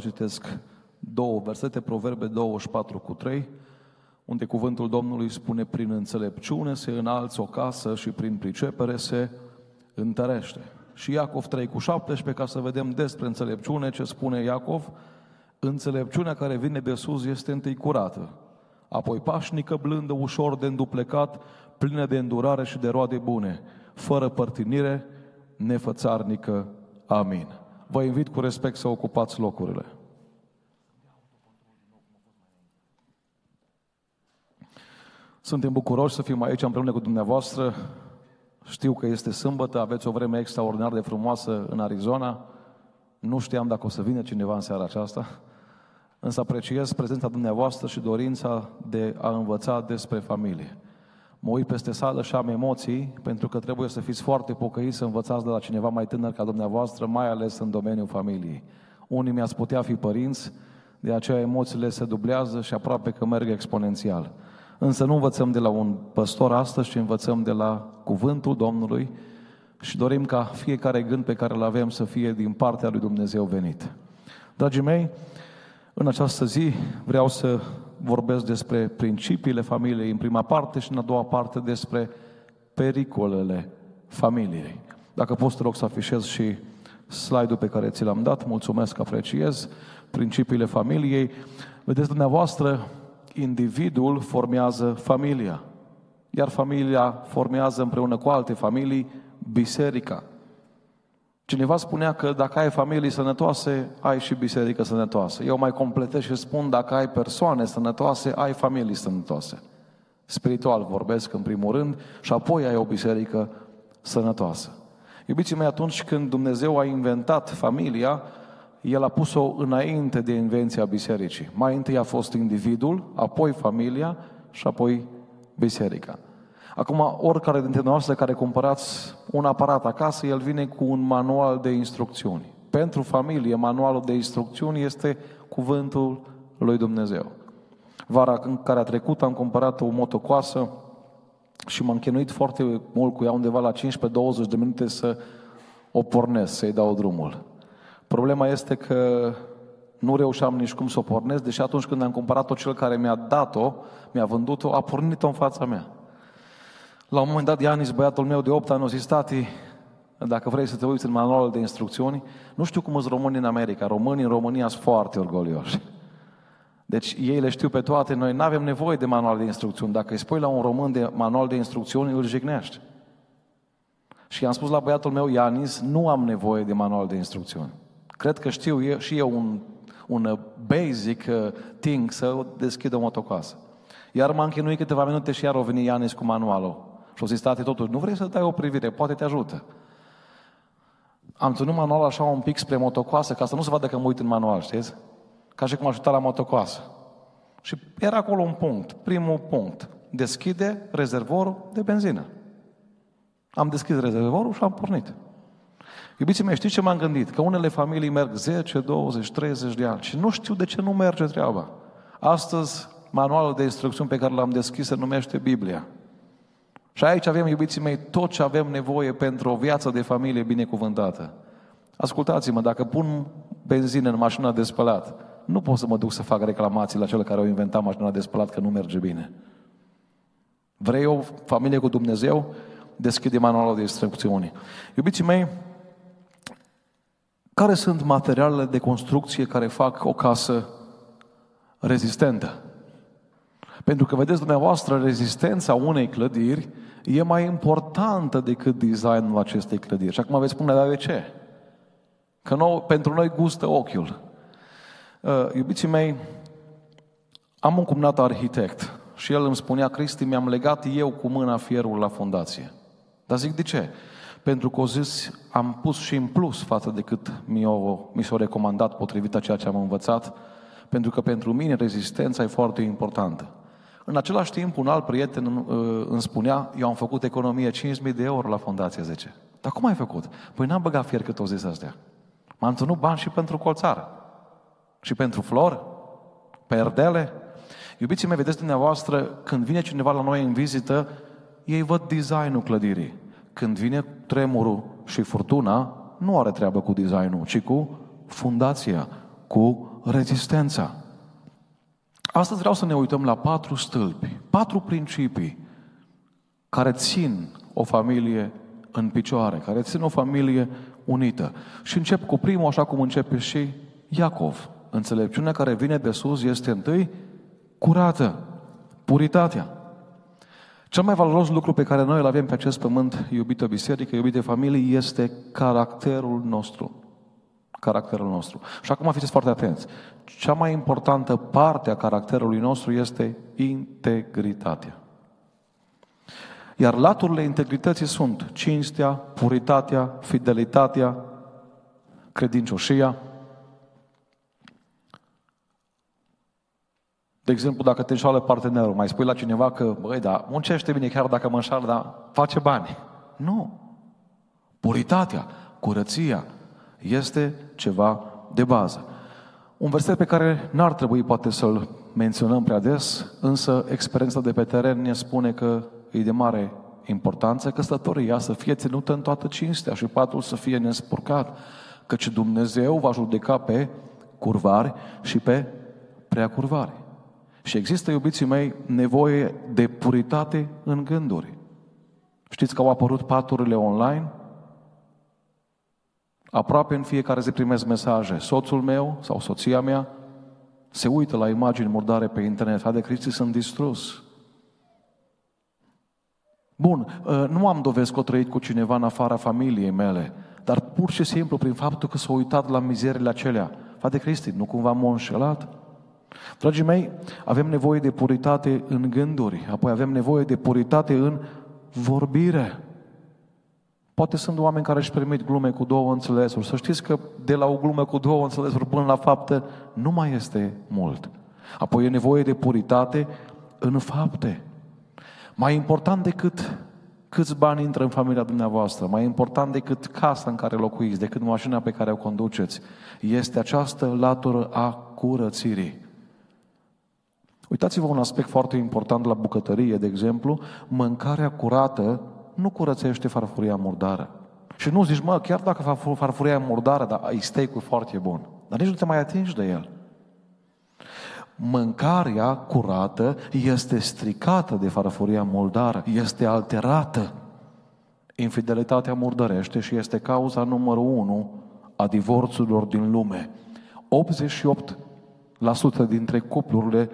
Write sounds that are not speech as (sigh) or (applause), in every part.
citesc două versete, Proverbe 24 cu 3, unde cuvântul Domnului spune prin înțelepciune se înalță o casă și prin pricepere se întărește. Și Iacov 3 cu 17, ca să vedem despre înțelepciune ce spune Iacov, înțelepciunea care vine de sus este întâi curată, apoi pașnică, blândă, ușor de înduplecat, plină de îndurare și de roade bune, fără părtinire, nefățarnică. Amin. Vă invit cu respect să ocupați locurile. Suntem bucuroși să fim aici împreună cu dumneavoastră. Știu că este sâmbătă, aveți o vreme extraordinar de frumoasă în Arizona. Nu știam dacă o să vină cineva în seara aceasta, însă apreciez prezența dumneavoastră și dorința de a învăța despre familie. Mă uit peste sală și am emoții, pentru că trebuie să fiți foarte pocăiți să învățați de la cineva mai tânăr ca dumneavoastră, mai ales în domeniul familiei. Unii mi-ați putea fi părinți, de aceea emoțiile se dublează și aproape că merg exponențial. Însă nu învățăm de la un păstor astăzi, ci învățăm de la cuvântul Domnului și dorim ca fiecare gând pe care îl avem să fie din partea lui Dumnezeu venit. Dragii mei, în această zi vreau să vorbesc despre principiile familiei în prima parte și în a doua parte despre pericolele familiei. Dacă poți, te rog să afișez și slide-ul pe care ți l-am dat, mulțumesc, apreciez, principiile familiei. Vedeți dumneavoastră, individul formează familia, iar familia formează împreună cu alte familii biserica. Cineva spunea că dacă ai familii sănătoase, ai și biserică sănătoasă. Eu mai completez și spun, dacă ai persoane sănătoase, ai familii sănătoase. Spiritual vorbesc în primul rând și apoi ai o biserică sănătoasă. Iubiții mei, atunci când Dumnezeu a inventat familia, El a pus-o înainte de invenția bisericii. Mai întâi a fost individul, apoi familia și apoi biserica. Acum, oricare dintre noastre care cumpărați un aparat acasă, el vine cu un manual de instrucțiuni. Pentru familie, manualul de instrucțiuni este cuvântul lui Dumnezeu. Vara în care a trecut am cumpărat o motocoasă și m-am chinuit foarte mult cu ea, undeva la 15-20 de minute să o pornesc, să-i dau drumul. Problema este că nu reușeam nici cum să o pornesc, deși atunci când am cumpărat-o, cel care mi-a dat-o, mi-a vândut-o, a pornit-o în fața mea. La un moment dat, Ianis, băiatul meu de 8 ani, a zis, tati, dacă vrei să te uiți în manualul de instrucțiuni, nu știu cum sunt români în America. Românii în România sunt foarte orgolioși. Deci ei le știu pe toate, noi nu avem nevoie de manual de instrucțiuni. Dacă îi spui la un român de manual de instrucțiuni, îl jignești. Și i-am spus la băiatul meu, Ianis, nu am nevoie de manual de instrucțiuni. Cred că știu eu, și eu un, un basic uh, thing să deschid o motocoasă. Iar m-am chinuit câteva minute și iar a venit Ianis cu manualul. Și o zis, tati, totuși, nu vrei să dai o privire, poate te ajută. Am ținut manual așa un pic spre motocoasă, ca să nu se vadă că mă uit în manual, știți? Ca și cum aș uita la motocoasă. Și era acolo un punct, primul punct. Deschide rezervorul de benzină. Am deschis rezervorul și am pornit. Iubiții mei, știți ce m-am gândit? Că unele familii merg 10, 20, 30 de ani și nu știu de ce nu merge treaba. Astăzi, manualul de instrucțiuni pe care l-am deschis se numește Biblia. Și aici avem, iubiții mei, tot ce avem nevoie pentru o viață de familie binecuvântată. Ascultați-mă, dacă pun benzină în mașina de spălat, nu pot să mă duc să fac reclamații la cel care au inventat mașina de spălat că nu merge bine. Vrei o familie cu Dumnezeu? Deschide manualul de instrucțiuni. Iubiții mei, care sunt materialele de construcție care fac o casă rezistentă? Pentru că, vedeți dumneavoastră, rezistența unei clădiri e mai importantă decât designul acestei clădiri. Și acum veți spune, dar de ce? Că nou, pentru noi gustă ochiul. Uh, iubiții mei, am un cumnat arhitect și el îmi spunea, Cristi, mi-am legat eu cu mâna fierul la fundație. Dar zic, de ce? Pentru că o zis, am pus și în plus față de cât mi-o, mi s-a recomandat potrivit a ceea ce am învățat, pentru că pentru mine rezistența e foarte importantă. În același timp, un alt prieten uh, îmi spunea, eu am făcut economie 5.000 de euro la Fundație 10. Dar cum ai făcut? Păi n-am băgat fier cât o zis astea. M-am ținut bani și pentru colțar. Și pentru flori. Perdele. Iubiții mei, vedeți dumneavoastră, când vine cineva la noi în vizită, ei văd designul clădirii. Când vine tremurul și furtuna, nu are treabă cu designul, ci cu fundația, cu rezistența. Astăzi vreau să ne uităm la patru stâlpi, patru principii care țin o familie în picioare, care țin o familie unită. Și încep cu primul, așa cum începe și Iacov. Înțelepciunea care vine de sus este întâi curată, puritatea. Cel mai valoros lucru pe care noi îl avem pe acest pământ, iubită biserică, iubite familii, este caracterul nostru. Caracterul nostru. Și acum fiți foarte atenți. Cea mai importantă parte a caracterului nostru este integritatea. Iar laturile integrității sunt cinstea, puritatea, fidelitatea, credincioșia. De exemplu, dacă te înșală partenerul, mai spui la cineva că, băi, da, muncește bine chiar dacă mă înșală, dar face bani. Nu. Puritatea, curăția este ceva de bază. Un verset pe care n-ar trebui poate să-l menționăm prea des, însă experiența de pe teren ne spune că e de mare importanță căsătoria să fie ținută în toată cinstea și patul să fie nespurcat, căci Dumnezeu va judeca pe curvari și pe prea curvari. Și există, iubiții mei, nevoie de puritate în gânduri. Știți că au apărut paturile online? Aproape în fiecare zi primesc mesaje. Soțul meu sau soția mea se uită la imagini murdare pe internet. de Cristi sunt distrus. Bun, ă, nu am dovezi că o trăit cu cineva în afara familiei mele, dar pur și simplu prin faptul că s-a uitat la mizerile acelea. Frate Cristi, nu cumva m-a înșelat? Dragii mei, avem nevoie de puritate în gânduri, apoi avem nevoie de puritate în vorbire. Poate sunt oameni care își permit glume cu două înțelesuri. Să știți că de la o glumă cu două înțelesuri până la fapte nu mai este mult. Apoi e nevoie de puritate în fapte. Mai important decât câți bani intră în familia dumneavoastră, mai important decât casa în care locuiți, decât mașina pe care o conduceți, este această latură a curățirii. Uitați-vă un aspect foarte important la bucătărie, de exemplu, mâncarea curată nu curățește farfuria murdară. Și nu zici, mă, chiar dacă farfuria e murdară, dar steak-ul foarte bun. Dar nici nu te mai atingi de el. Mâncarea curată este stricată de farfuria murdară, este alterată. Infidelitatea murdărește și este cauza numărul unu a divorțurilor din lume. 88% dintre cuplurile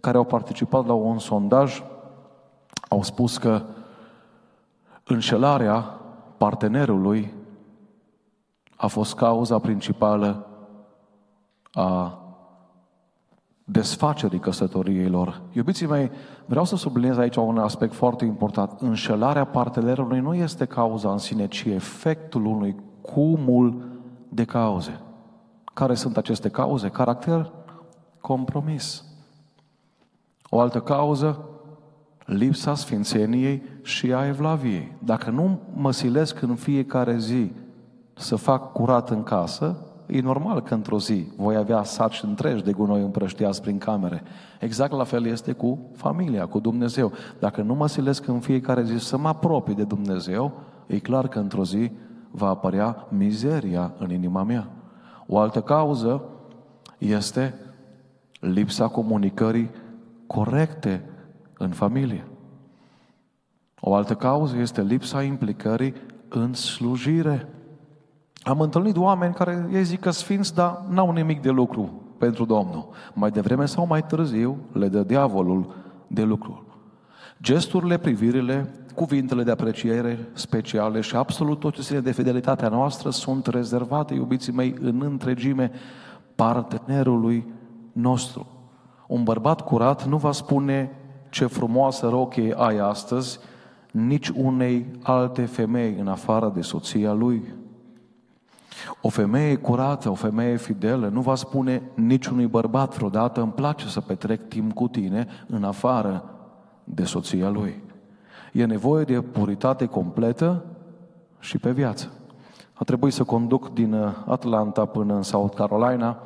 care au participat la un sondaj au spus că înșelarea partenerului a fost cauza principală a desfacerii căsătoriei lor. Iubiții mei, vreau să subliniez aici un aspect foarte important. Înșelarea partenerului nu este cauza în sine, ci efectul unui cumul de cauze. Care sunt aceste cauze? Caracter, compromis. O altă cauză, lipsa sfințeniei și a evlaviei. Dacă nu mă silesc în fiecare zi să fac curat în casă, e normal că într-o zi voi avea saci întregi de gunoi împrăștiați prin camere. Exact la fel este cu familia, cu Dumnezeu. Dacă nu mă silesc în fiecare zi să mă apropii de Dumnezeu, e clar că într-o zi va apărea mizeria în inima mea. O altă cauză este lipsa comunicării corecte în familie. O altă cauză este lipsa implicării în slujire. Am întâlnit oameni care ei zic că sfinți, dar n-au nimic de lucru pentru Domnul. Mai devreme sau mai târziu le dă diavolul de lucru. Gesturile, privirile, cuvintele de apreciere speciale și absolut tot ce ține de fidelitatea noastră sunt rezervate, iubiții mei, în întregime partenerului nostru. Un bărbat curat nu va spune ce frumoasă rochie ai astăzi, nici unei alte femei în afară de soția lui. O femeie curată, o femeie fidelă nu va spune niciunui bărbat vreodată îmi place să petrec timp cu tine în afară de soția lui. E nevoie de puritate completă și pe viață. A trebuit să conduc din Atlanta până în South Carolina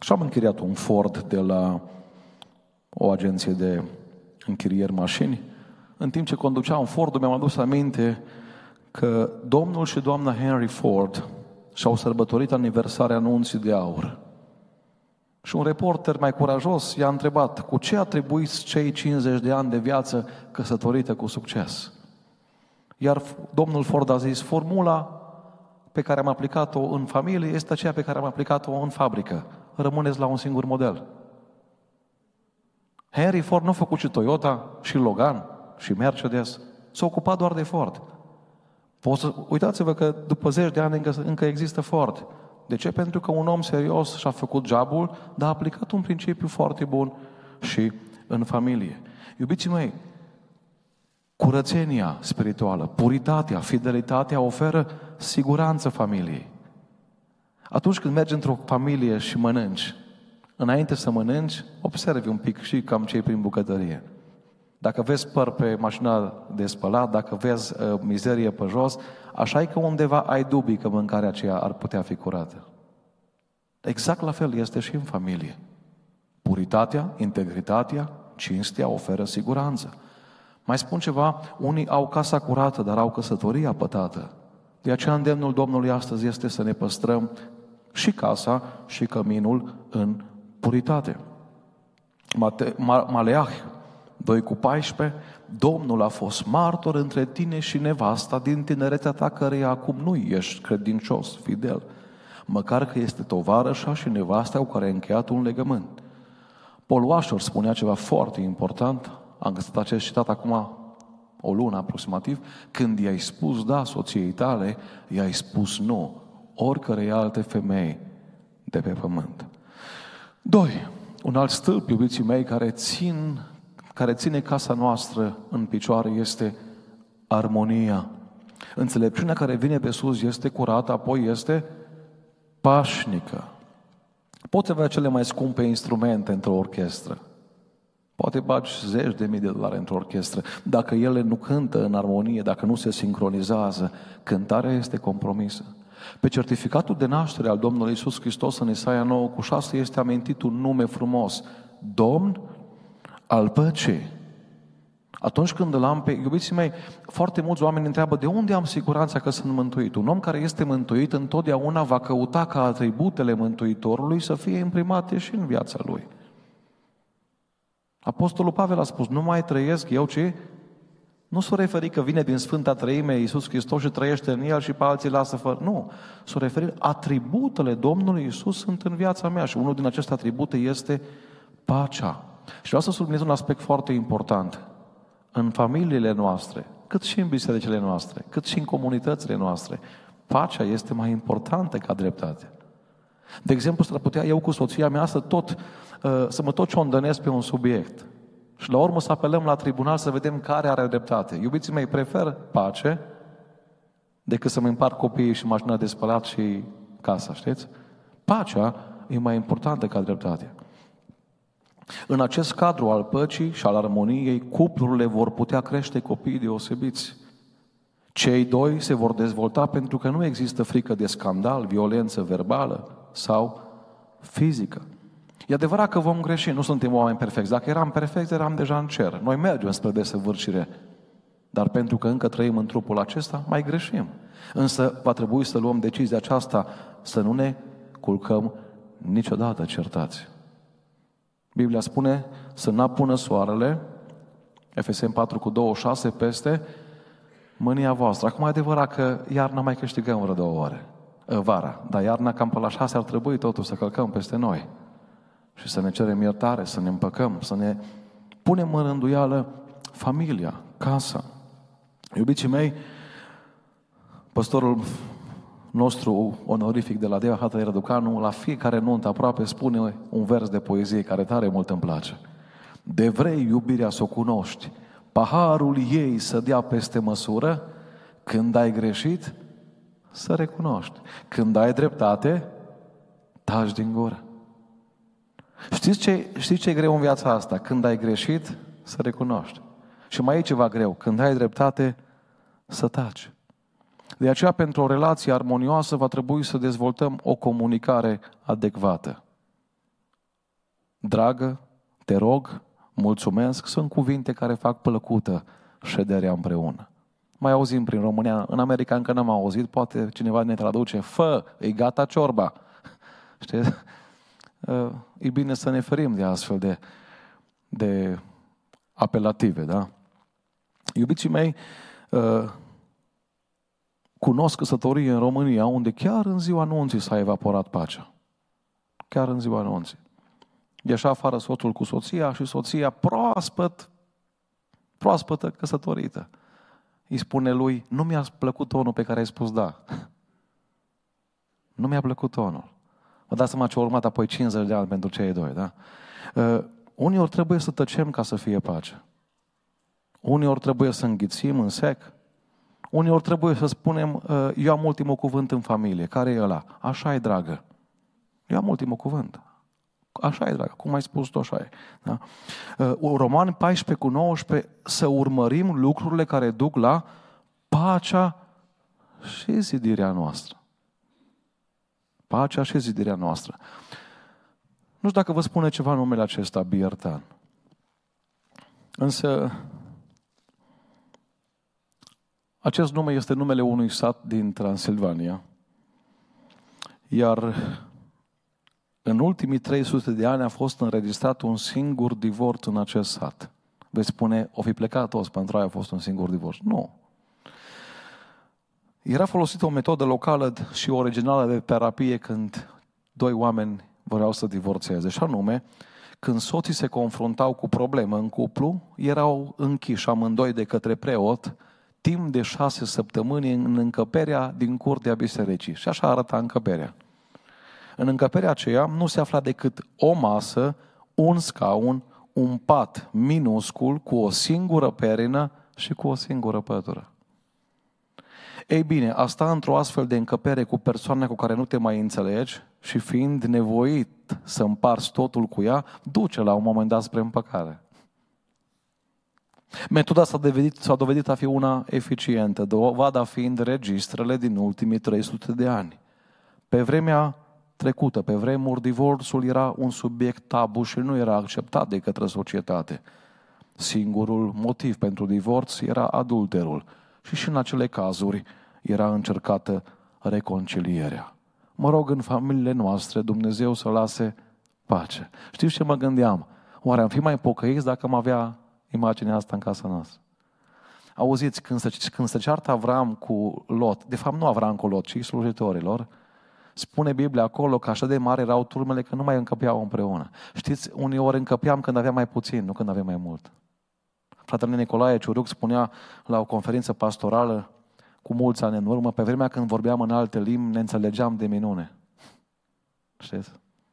și am închiriat un Ford de la o agenție de închirieri mașini. În timp ce conduceam Ford, mi-am adus aminte că domnul și doamna Henry Ford și-au sărbătorit aniversarea anunții de aur. Și un reporter mai curajos i-a întrebat, cu ce atribuiți cei 50 de ani de viață căsătorită cu succes? Iar domnul Ford a zis, formula pe care am aplicat-o în familie este aceea pe care am aplicat-o în fabrică. Rămâneți la un singur model. Henry Ford nu a făcut și Toyota, și Logan, și Mercedes. S-a ocupat doar de Ford. Poți să, uitați-vă că după zeci de ani încă, încă există Ford. De ce? Pentru că un om serios și-a făcut jobul, dar a aplicat un principiu foarte bun și în familie. Iubiții mei, curățenia spirituală, puritatea, fidelitatea oferă siguranță familiei. Atunci când mergi într-o familie și mănânci, înainte să mănânci, observi un pic și cam ce prin bucătărie. Dacă vezi păr pe mașina de spălat, dacă vezi uh, mizerie pe jos, așa e că undeva ai dubii că mâncarea aceea ar putea fi curată. Exact la fel este și în familie. Puritatea, integritatea, cinstea oferă siguranță. Mai spun ceva, unii au casa curată, dar au căsătoria pătată. De aceea îndemnul Domnului astăzi este să ne păstrăm și casa și căminul în puritate. Mate, Maleah 2 cu 14, Domnul a fost martor între tine și nevasta din tinerețea ta, care acum nu ești credincios, fidel, măcar că este tovarășa și nevasta cu care ai încheiat un legământ. Paul Washer spunea ceva foarte important, am găsit acest citat acum o lună aproximativ, când i-ai spus da soției tale, i-ai spus nu, oricărei alte femei de pe pământ. Doi, un alt stâlp, iubiții mei, care, țin, care ține casa noastră în picioare este armonia. Înțelepciunea care vine pe sus este curată, apoi este pașnică. Poți avea cele mai scumpe instrumente într-o orchestră. Poate bagi zeci de mii de dolari într-o orchestră. Dacă ele nu cântă în armonie, dacă nu se sincronizează, cântarea este compromisă. Pe certificatul de naștere al Domnului Isus Hristos în Isaia 9 cu 6 este amintit un nume frumos. Domn al păcii. Atunci când îl am pe, iubiții mei, foarte mulți oameni întreabă de unde am siguranța că sunt mântuit. Un om care este mântuit întotdeauna va căuta ca atributele Mântuitorului să fie imprimate și în viața lui. Apostolul Pavel a spus, nu mai trăiesc eu, ci nu s-o referi că vine din Sfânta Trăime Iisus Hristos și trăiește în El și pe alții lasă fără. Nu. S-o referi, atributele Domnului Iisus sunt în viața mea și unul din aceste atribute este pacea. Și vreau să subliniez un aspect foarte important. În familiile noastre, cât și în bisericile noastre, cât și în comunitățile noastre, pacea este mai importantă ca dreptate. De exemplu, s-ar putea eu cu soția mea să tot, uh, să mă tot ciondănesc pe un subiect. Și la urmă să apelăm la tribunal să vedem care are dreptate. Iubiții mei, prefer pace decât să-mi împart copiii și mașina de spălat și casa, știți? Pacea e mai importantă ca dreptatea. În acest cadru al păcii și al armoniei, cuplurile vor putea crește copii deosebiți. Cei doi se vor dezvolta pentru că nu există frică de scandal, violență verbală sau fizică. E adevărat că vom greși, nu suntem oameni perfecți. Dacă eram perfecți, eram deja în cer. Noi mergem spre desăvârșire. Dar pentru că încă trăim în trupul acesta, mai greșim. Însă va trebui să luăm decizia aceasta, să nu ne culcăm niciodată certați. Biblia spune să n-apună soarele, FSM 4 cu 26, peste mânia voastră. Acum e adevărat că iarna mai câștigăm vreo două ore, vara, dar iarna cam pe la șase ar trebui totul să călcăm peste noi și să ne cerem iertare, să ne împăcăm, să ne punem în rânduială familia, casa. Iubiții mei, păstorul nostru onorific de la Deva Hata Răducanu, la fiecare nuntă aproape spune un vers de poezie care tare mult îmi place. De vrei iubirea să o cunoști, paharul ei să dea peste măsură, când ai greșit, să recunoști. Când ai dreptate, taci din gură. Știți ce, știți ce e greu în viața asta? Când ai greșit, să recunoști. Și mai e ceva greu. Când ai dreptate, să taci. De aceea, pentru o relație armonioasă, va trebui să dezvoltăm o comunicare adecvată. Dragă, te rog, mulțumesc, sunt cuvinte care fac plăcută șederea împreună. Mai auzim prin România, în America încă n-am auzit, poate cineva ne traduce, fă, e gata ciorba. (laughs) Știți? Uh, e bine să ne ferim de astfel de, de apelative, da? Iubiții mei, uh, cunosc căsătorie în România unde chiar în ziua anunții s-a evaporat pacea. Chiar în ziua anunții. Ieșa afară soțul cu soția și soția proaspăt, proaspătă căsătorită. Îi spune lui, nu mi-a plăcut tonul pe care ai spus da. (laughs) Nu mi-a plăcut tonul. Vă dați seama ce a urmat apoi 50 de ani pentru cei doi, da? Uh, uneori trebuie să tăcem ca să fie pace. Uneori trebuie să înghițim în sec. Uneori trebuie să spunem, uh, eu am ultimul cuvânt în familie. Care e ăla? Așa e, dragă. Eu am ultimul cuvânt. Așa e, dragă. Cum ai spus tu, așa e. Da? Uh, Romani 14 cu 19, să urmărim lucrurile care duc la pacea și zidirea noastră. Pacea și zidirea noastră. Nu știu dacă vă spune ceva numele acesta, Biertan. Însă, acest nume este numele unui sat din Transilvania. Iar în ultimii 300 de ani a fost înregistrat un singur divorț în acest sat. Veți spune, o fi plecat toți pentru aia a fost un singur divorț. Nu. Era folosită o metodă locală și originală de terapie când doi oameni vreau să divorțeze. Și anume, când soții se confruntau cu probleme în cuplu, erau închiși amândoi de către preot timp de șase săptămâni în încăperea din curtea bisericii. Și așa arăta încăperea. În încăperea aceea nu se afla decât o masă, un scaun, un pat minuscul cu o singură perină și cu o singură pătură. Ei bine, asta într-o astfel de încăpere cu persoane cu care nu te mai înțelegi și fiind nevoit să împarți totul cu ea, duce la un moment dat spre împăcare. Metoda s-a dovedit, s-a dovedit a fi una eficientă, dovada fiind registrele din ultimii 300 de ani. Pe vremea trecută, pe vremuri, divorțul era un subiect tabu și nu era acceptat de către societate. Singurul motiv pentru divorț era adulterul și și în acele cazuri era încercată reconcilierea. Mă rog în familiile noastre Dumnezeu să lase pace. Știți ce mă gândeam? Oare am fi mai pocăiți dacă am avea imaginea asta în casa noastră? Auziți, când se, când se ceartă Avram cu Lot, de fapt nu Avram cu Lot, ci slujitorilor, spune Biblia acolo că așa de mare erau turmele că nu mai încăpeau împreună. Știți, uneori încăpeam când aveam mai puțin, nu când aveam mai mult. Fratele Nicolae Ciuruc spunea la o conferință pastorală cu mulți ani în urmă, pe vremea când vorbeam în alte limbi, ne înțelegeam de minune. Știți?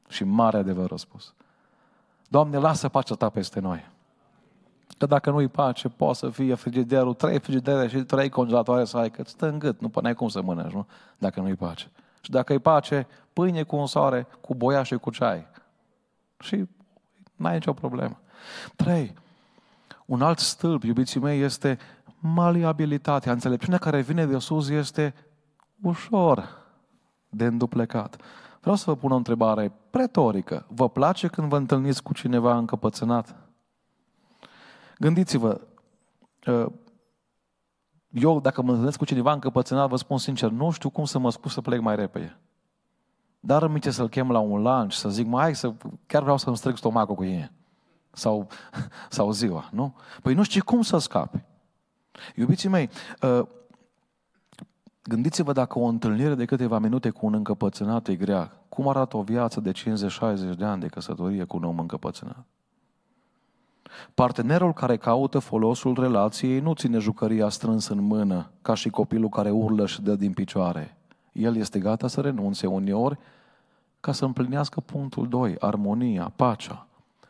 Și mare adevăr a spus. Doamne, lasă pacea Ta peste noi. Că dacă nu-i pace, poate să fie frigiderul, trei frigidere și trei congelatoare să ai, că stă în gât, nu ai cum să mănânci, nu? Dacă nu-i pace. Și dacă îi pace, pâine cu un soare, cu boia și cu ceai. Și n-ai nicio problemă. Trei. Un alt stâlp, iubiții mei, este maliabilitatea. Înțelepciunea care vine de sus este ușor de înduplecat. Vreau să vă pun o întrebare pretorică. Vă place când vă întâlniți cu cineva încăpățânat? Gândiți-vă, ă, eu dacă mă întâlnesc cu cineva încăpățânat, vă spun sincer, nu știu cum să mă scuz să plec mai repede. Dar îmi să-l chem la un lunch, să zic, mai să, chiar vreau să-mi strâng stomacul cu ei. Sau, (laughs) sau ziua, nu? Păi nu știi cum să scapi. Iubiții mei, uh, gândiți-vă dacă o întâlnire de câteva minute cu un încăpățânat e grea. Cum arată o viață de 50-60 de ani de căsătorie cu un om încăpățânat? Partenerul care caută folosul relației nu ține jucăria strâns în mână, ca și copilul care urlă și dă din picioare. El este gata să renunțe uneori ca să împlinească punctul 2, armonia, pacea.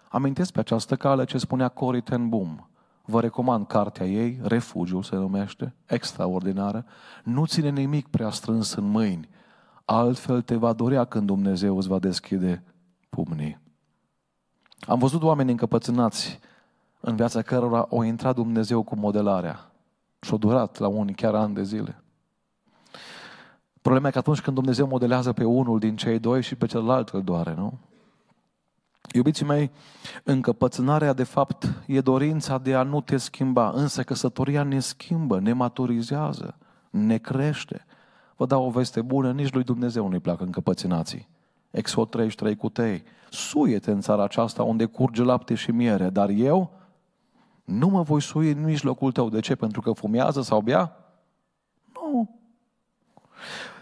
Amintesc pe această cale ce spunea Cory ten Boom. Vă recomand cartea ei, Refugiul se numește, extraordinară. Nu ține nimic prea strâns în mâini, altfel te va dorea când Dumnezeu îți va deschide pumnii. Am văzut oameni încăpățânați în viața cărora o intrat Dumnezeu cu modelarea și o durat la unii chiar ani de zile. Problema e că atunci când Dumnezeu modelează pe unul din cei doi și pe celălalt îl doare, nu? Iubiții mei, încăpățânarea de fapt e dorința de a nu te schimba, însă căsătoria ne schimbă, ne maturizează, ne crește. Vă dau o veste bună, nici lui Dumnezeu nu-i plac încăpățânații. Exod 33 cu tei. Suie-te în țara aceasta unde curge lapte și miere, dar eu nu mă voi sui în mijlocul tău. De ce? Pentru că fumează sau bea? Nu.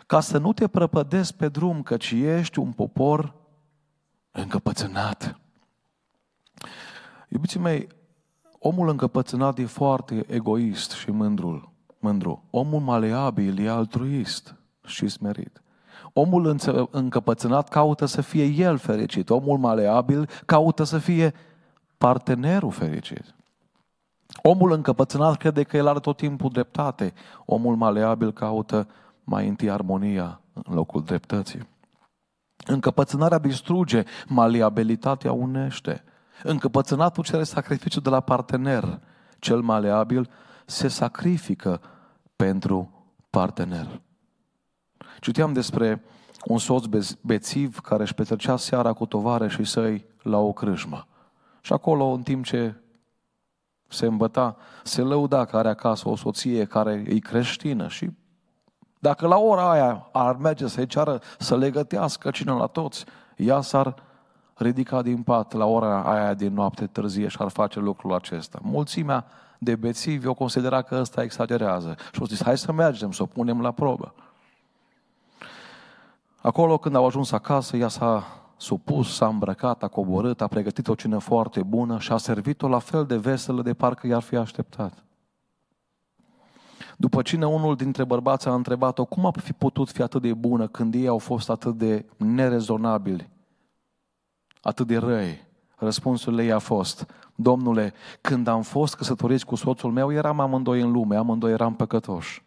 Ca să nu te prăpădezi pe drum, căci ești un popor încăpățânat. Iubiții mei, omul încăpățânat e foarte egoist și mândrul, mândru. Omul maleabil e altruist și smerit. Omul încăpățânat caută să fie el fericit. Omul maleabil caută să fie partenerul fericit. Omul încăpățânat crede că el are tot timpul dreptate. Omul maleabil caută mai întâi armonia în locul dreptății. Încăpățânarea distruge, maleabilitatea unește. Încăpățânatul cere sacrificiu de la partener. Cel maleabil se sacrifică pentru partener. Citeam despre un soț bețiv care își petrecea seara cu tovare și săi la o crâșmă. Și acolo, în timp ce se îmbăta, se lăuda că are acasă o soție care e creștină și dacă la ora aia ar merge să-i ceară să le gătească cine la toți, ea s-ar ridica din pat la ora aia din noapte târzie și ar face lucrul acesta. Mulțimea de bețivi o considera că ăsta exagerează și au zis, hai să mergem, să o punem la probă. Acolo, când au ajuns acasă, ea s-a supus, s-a îmbrăcat, a coborât, a pregătit o cină foarte bună și a servit-o la fel de veselă de parcă i-ar fi așteptat. După cine unul dintre bărbați a întrebat-o cum a fi putut fi atât de bună când ei au fost atât de nerezonabili, atât de răi. Răspunsul ei a fost, Domnule, când am fost căsătoriți cu soțul meu, eram amândoi în lume, amândoi eram păcătoși.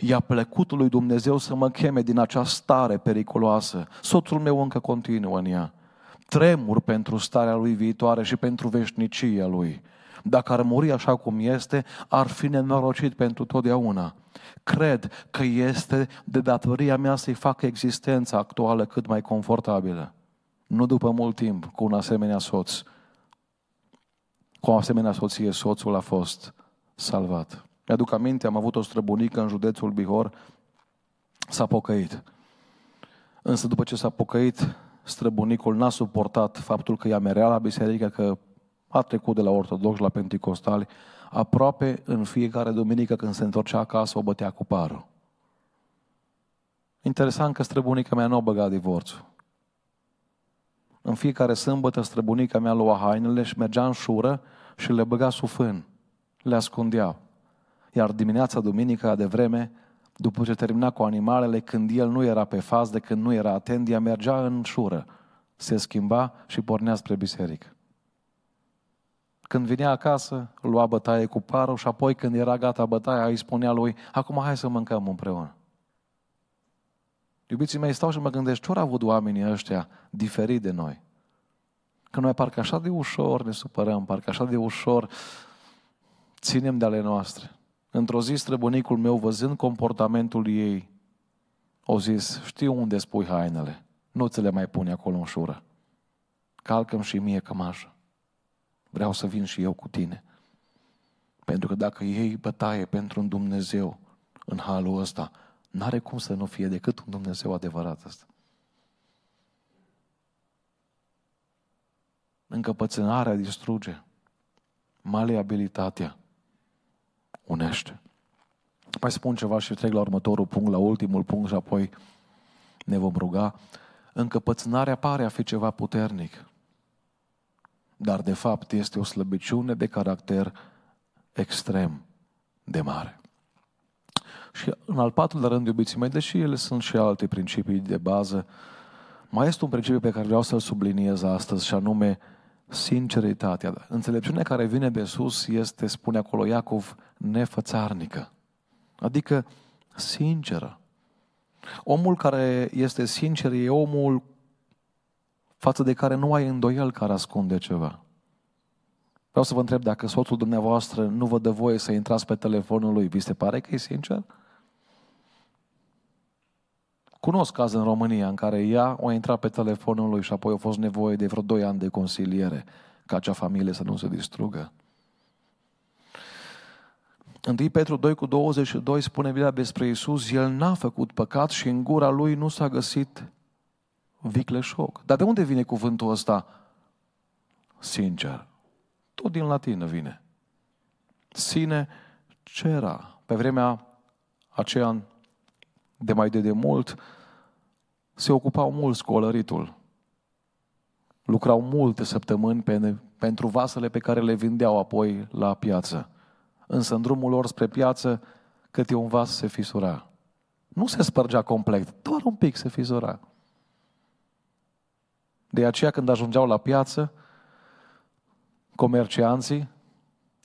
I-a plăcut lui Dumnezeu să mă cheme din această stare periculoasă. Soțul meu încă continuă în ea. Tremur pentru starea lui viitoare și pentru veșnicia lui. Dacă ar muri așa cum este, ar fi nenorocit pentru totdeauna. Cred că este de datoria mea să-i fac existența actuală cât mai confortabilă. Nu după mult timp, cu un asemenea soț. Cu o asemenea soție, soțul a fost salvat. Mi-aduc aminte, am avut o străbunică în județul Bihor, s-a pocăit. Însă după ce s-a pocăit, străbunicul n-a suportat faptul că ea merea la biserică, că a trecut de la ortodox la penticostali, aproape în fiecare duminică când se întorcea acasă o bătea cu parul. Interesant că străbunica mea nu a băgat divorțul. În fiecare sâmbătă străbunica mea lua hainele și mergea în șură și le băga sub fân. Le ascundea. Iar dimineața, duminica, de vreme, după ce termina cu animalele, când el nu era pe faz, de când nu era atent, ea mergea în șură, se schimba și pornea spre biserică. Când vinea acasă, lua bătaie cu parul și apoi când era gata bătaia, îi spunea lui, acum hai să mâncăm împreună. Iubiții mei, stau și mă gândesc, ce au avut oamenii ăștia diferit de noi? Că noi parcă așa de ușor ne supărăm, parcă așa de ușor ținem de ale noastre. Într-o zi, străbunicul meu, văzând comportamentul ei, o zis, știu unde spui hainele, nu ți le mai pune acolo în șură. Calcăm și mie cămașă. Vreau să vin și eu cu tine. Pentru că dacă iei bătaie pentru un Dumnezeu în halul ăsta, n-are cum să nu fie decât un Dumnezeu adevărat ăsta. Încăpățânarea distruge. Maleabilitatea unește. Mai spun ceva și trec la următorul punct, la ultimul punct și apoi ne vom ruga. Încăpățânarea pare a fi ceva puternic, dar de fapt este o slăbiciune de caracter extrem de mare. Și în al patrulea rând, iubiții mei, deși ele sunt și alte principii de bază, mai este un principiu pe care vreau să-l subliniez astăzi și anume sinceritatea. Înțelepciunea care vine de sus este, spune acolo Iacov, nefățarnică. Adică sinceră. Omul care este sincer e omul față de care nu ai îndoiel care ascunde ceva. Vreau să vă întreb dacă soțul dumneavoastră nu vă dă voie să intrați pe telefonul lui, vi se pare că e sincer? Cunosc caz în România în care ea a intrat pe telefonul lui și apoi a fost nevoie de vreo 2 ani de consiliere ca acea familie să nu se distrugă. 1 Petru 2 cu 22 spune Biblia despre Iisus, El n-a făcut păcat și în gura Lui nu s-a găsit vicleșoc. Dar de unde vine cuvântul ăsta? Sincer. Tot din latină vine. Sine cera. Pe vremea aceea, de mai de demult, se ocupau mult scolăritul. Lucrau multe săptămâni pe, pentru vasele pe care le vindeau apoi la piață. Însă în drumul lor spre piață, câte un vas se fisura. Nu se spărgea complet, doar un pic se fisura. De aceea când ajungeau la piață, comercianții,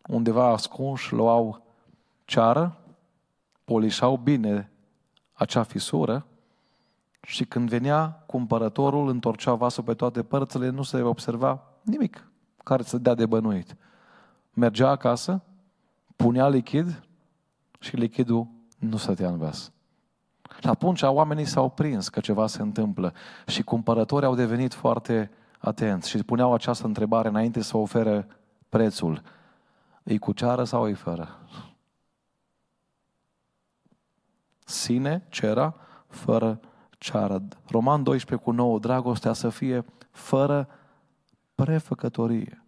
undeva ascunși, luau ceară, polișau bine acea fisură și când venea cumpărătorul, întorcea vasul pe toate părțile, nu se observa nimic care să dea de bănuit. Mergea acasă, punea lichid și lichidul nu stătea în vas. La atunci oamenii s-au prins că ceva se întâmplă și cumpărătorii au devenit foarte atenți și puneau această întrebare înainte să ofere prețul. Îi cu ceară sau îi fără? Sine, cera, fără ceară. Roman 12 cu 9, dragostea să fie fără prefăcătorie.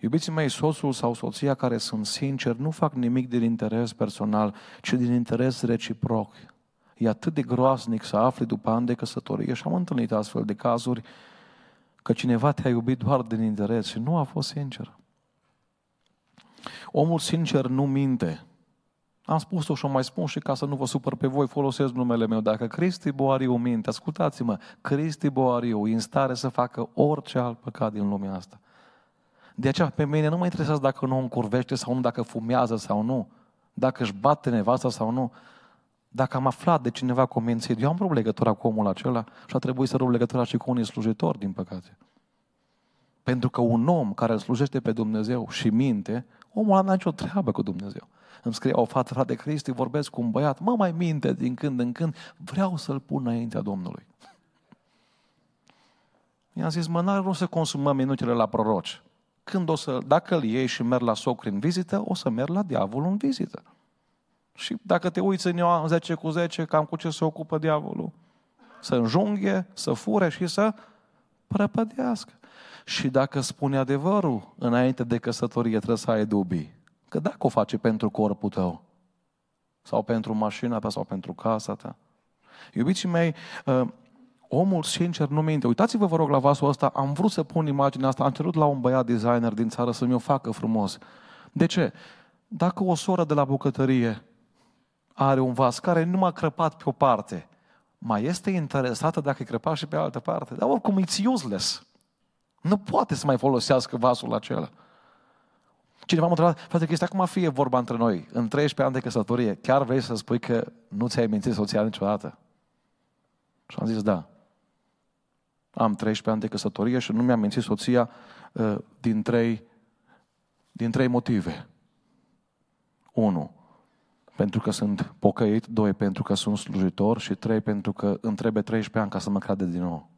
Iubiții mei, soțul sau soția care sunt sinceri nu fac nimic din interes personal, ci din interes reciproc. E atât de groaznic să afli după ani de căsătorie și am întâlnit astfel de cazuri că cineva te-a iubit doar din interes și nu a fost sincer. Omul sincer nu minte. Am spus-o și o mai spun și ca să nu vă supăr pe voi, folosesc numele meu. Dacă Cristi Boariu minte, ascultați-mă, Cristi Boariu e în stare să facă orice alt păcat din lumea asta. De aceea, pe mine nu mă interesează dacă nu încurvește sau nu, dacă fumează sau nu, dacă își bate nevasta sau nu. Dacă am aflat de cineva cu mințit, eu am rupt legătura cu omul acela și a trebuit să rup legătura și cu unii slujitori, din păcate. Pentru că un om care îl slujește pe Dumnezeu și minte, omul ăla n-a nicio treabă cu Dumnezeu. Îmi scrie o fată, frate Cristi, vorbesc cu un băiat, mă mai minte din când în când, vreau să-l pun înaintea Domnului. I-am zis, mă, n-ar să consumăm minutele la proroci. Când o să, dacă îl iei și merg la socri în vizită, o să merg la diavol în vizită. Și dacă te uiți în Ioan 10 cu 10, cam cu ce se ocupă diavolul? Să înjunghe, să fure și să prăpădească. Și dacă spune adevărul înainte de căsătorie, trebuie să ai dubii. Că dacă o face pentru corpul tău, sau pentru mașina ta, sau pentru casa ta. Iubiții mei, ă, omul sincer nu minte. Uitați-vă, vă rog, la vasul ăsta. Am vrut să pun imaginea asta. Am cerut la un băiat designer din țară să mi-o facă frumos. De ce? Dacă o soră de la bucătărie are un vas care nu m-a crăpat pe o parte, mai este interesată dacă e crăpat și pe altă parte. Dar oricum, it's useless. Nu poate să mai folosească vasul acela. Cineva m-a întrebat, frate Cristi, acum fie vorba între noi, în 13 ani de căsătorie, chiar vrei să spui că nu ți-ai mințit soția niciodată? Și am zis, da. Am 13 ani de căsătorie și nu mi-am mințit soția uh, din, trei, din trei motive. Unu, pentru că sunt pocăit, doi, pentru că sunt slujitor și trei, pentru că îmi trebuie 13 ani ca să mă crede din nou.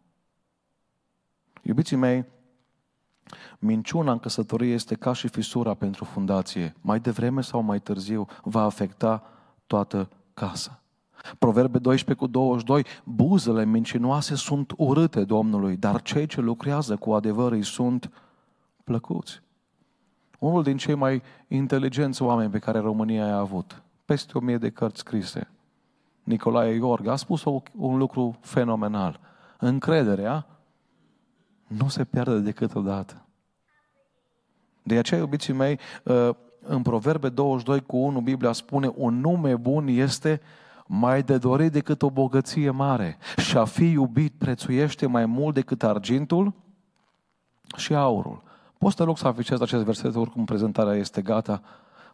Iubiții mei, minciuna în căsătorie este ca și fisura pentru fundație. Mai devreme sau mai târziu va afecta toată casa. Proverbe 12 cu 22, buzele mincinoase sunt urâte Domnului, dar cei ce lucrează cu adevăr îi sunt plăcuți. Unul din cei mai inteligenți oameni pe care România i-a avut, peste o mie de cărți scrise, Nicolae Iorg, a spus un lucru fenomenal. Încrederea nu se pierde decât odată. De aceea, iubiții mei, ă, în Proverbe 22 cu 1, Biblia spune, un nume bun este mai de dorit decât o bogăție mare și a fi iubit prețuiește mai mult decât argintul și aurul. Poți să te rog să aficezi acest verset, oricum prezentarea este gata.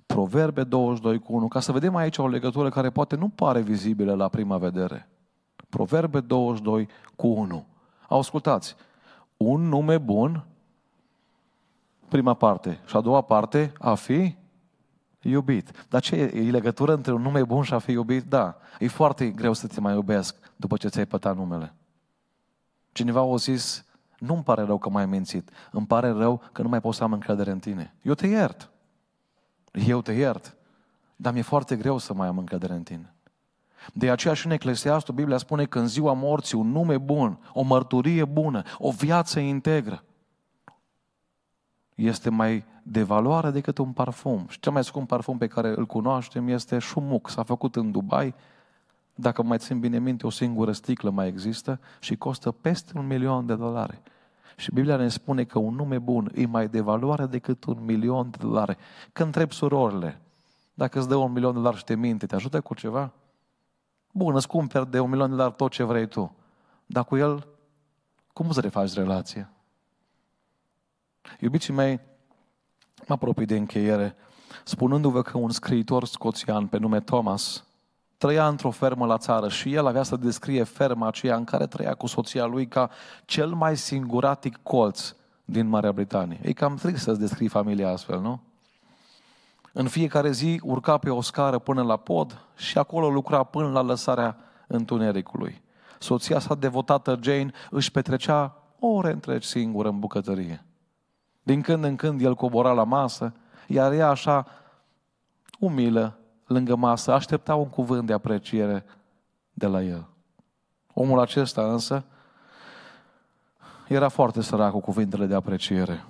Proverbe 22 cu 1, ca să vedem aici o legătură care poate nu pare vizibilă la prima vedere. Proverbe 22 cu 1. Ascultați, un nume bun, prima parte, și a doua parte, a fi iubit. Dar ce e? E legătură între un nume bun și a fi iubit? Da. E foarte greu să te mai iubesc după ce ți-ai pătat numele. Cineva a zis, nu-mi pare rău că m-ai mințit. Îmi pare rău că nu mai pot să am încredere în tine. Eu te iert. Eu te iert. Dar mi-e foarte greu să mai am încredere în tine. De aceea și în Eclesiastul Biblia spune că în ziua morții un nume bun, o mărturie bună, o viață integră este mai de valoare decât un parfum. Și cel mai scump parfum pe care îl cunoaștem este Shumuk. S-a făcut în Dubai, dacă mai țin bine minte, o singură sticlă mai există și costă peste un milion de dolari. Și Biblia ne spune că un nume bun e mai de valoare decât un milion de dolari. Când întreb surorile, dacă îți dă un milion de dolari și te minte, te ajută cu ceva? Bun, îți cumperi de un milion de dolari tot ce vrei tu. Dar cu el, cum să refaci relația? Iubiții mei, mă apropii de încheiere, spunându-vă că un scriitor scoțian pe nume Thomas trăia într-o fermă la țară și el avea să descrie ferma aceea în care trăia cu soția lui ca cel mai singuratic colț din Marea Britanie. E cam trist să-ți descrii familia astfel, nu? În fiecare zi urca pe o scară până la pod și acolo lucra până la lăsarea întunericului. Soția sa devotată, Jane, își petrecea ore întregi singură în bucătărie. Din când în când el cobora la masă, iar ea așa umilă lângă masă, aștepta un cuvânt de apreciere de la el. Omul acesta însă era foarte sărac cu cuvintele de apreciere.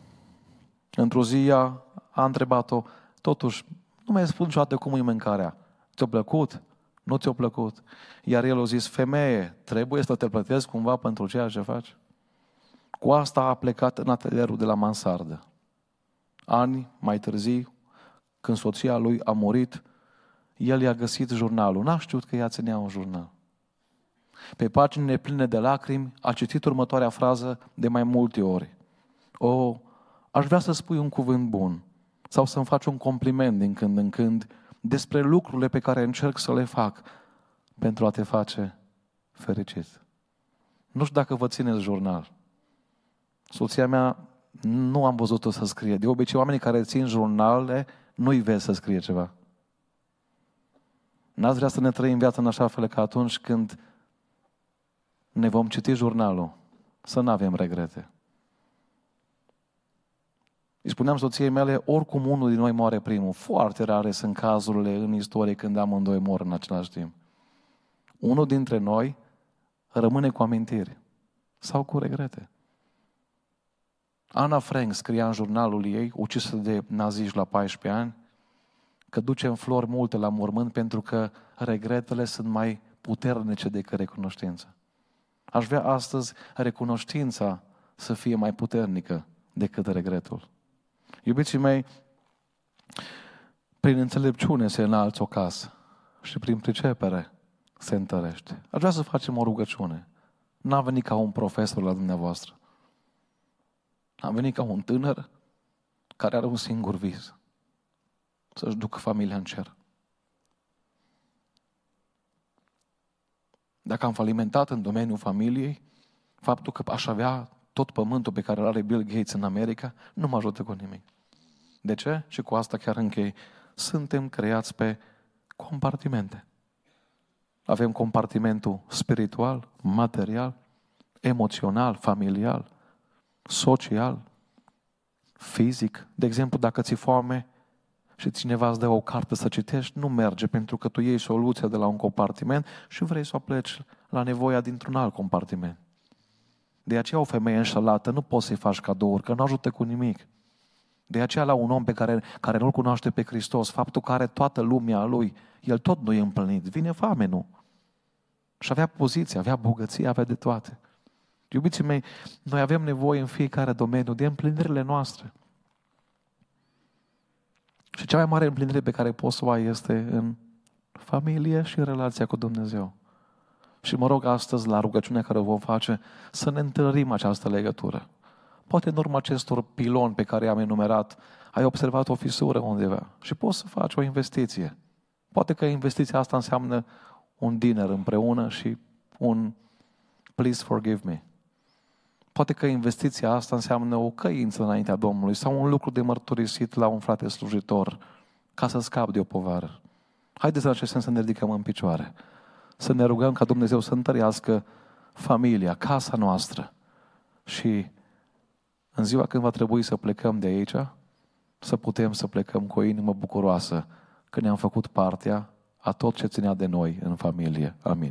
Într-o zi a, a întrebat-o, totuși, nu mai spun niciodată cum e mâncarea. Ți-a plăcut? Nu ți-a plăcut? Iar el a zis, femeie, trebuie să te plătesc cumva pentru ceea ce faci? Cu asta a plecat în atelierul de la mansardă. Ani mai târziu, când soția lui a murit, el i-a găsit jurnalul. N-a știut că ea ținea un jurnal. Pe paginile pline de lacrimi a citit următoarea frază de mai multe ori. O, aș vrea să spui un cuvânt bun sau să-mi faci un compliment din când în când despre lucrurile pe care încerc să le fac pentru a te face fericit. Nu știu dacă vă țineți jurnal. Soția mea nu am văzut-o să scrie. De obicei, oamenii care țin jurnale nu-i vezi să scrie ceva. N-ați vrea să ne trăim viața în așa fel că atunci când ne vom citi jurnalul, să nu avem regrete. Îi spuneam soției mele, oricum unul din noi moare primul. Foarte rare sunt cazurile în istorie când amândoi mor în același timp. Unul dintre noi rămâne cu amintiri sau cu regrete. Ana Frank scria în jurnalul ei, ucisă de naziști la 14 ani, că ducem flori multe la mormânt pentru că regretele sunt mai puternice decât recunoștința. Aș vrea astăzi recunoștința să fie mai puternică decât regretul. Iubiții mei, prin înțelepciune se înalță o casă și prin pricepere se întărește. Aș vrea să facem o rugăciune. N-a venit ca un profesor la dumneavoastră. Am venit ca un tânăr care are un singur vis. Să-și ducă familia în cer. Dacă am falimentat în domeniul familiei, faptul că aș avea tot pământul pe care îl are Bill Gates în America, nu mă ajută cu nimic. De ce? Și cu asta chiar închei. Suntem creați pe compartimente. Avem compartimentul spiritual, material, emoțional, familial, social, fizic. De exemplu, dacă ți foame și cineva îți dă o carte să citești, nu merge pentru că tu iei soluția de la un compartiment și vrei să o pleci la nevoia dintr-un alt compartiment. De aceea o femeie înșelată nu poți să-i faci cadouri, că nu ajută cu nimic. De aceea la un om pe care, care nu-L cunoaște pe Hristos, faptul că are toată lumea lui, el tot nu e împlinit. Vine foame, nu? Și avea poziție, avea bogăție, avea de toate. Iubiții mei, noi avem nevoie în fiecare domeniu de împlinirile noastre. Și cea mai mare împlinire pe care poți să o ai este în familie și în relația cu Dumnezeu. Și mă rog astăzi, la rugăciunea care o vom face, să ne întâlnim această legătură. Poate în urma acestor piloni pe care i-am enumerat, ai observat o fisură undeva și poți să faci o investiție. Poate că investiția asta înseamnă un dinner împreună și un please forgive me. Poate că investiția asta înseamnă o căință înaintea Domnului sau un lucru de mărturisit la un frate slujitor ca să scap de o povară. Haideți în acest sens să ne ridicăm în picioare. Să ne rugăm ca Dumnezeu să întărească familia, casa noastră. Și în ziua când va trebui să plecăm de aici, să putem să plecăm cu o inimă bucuroasă că ne-am făcut partea a tot ce ținea de noi în familie. Amin.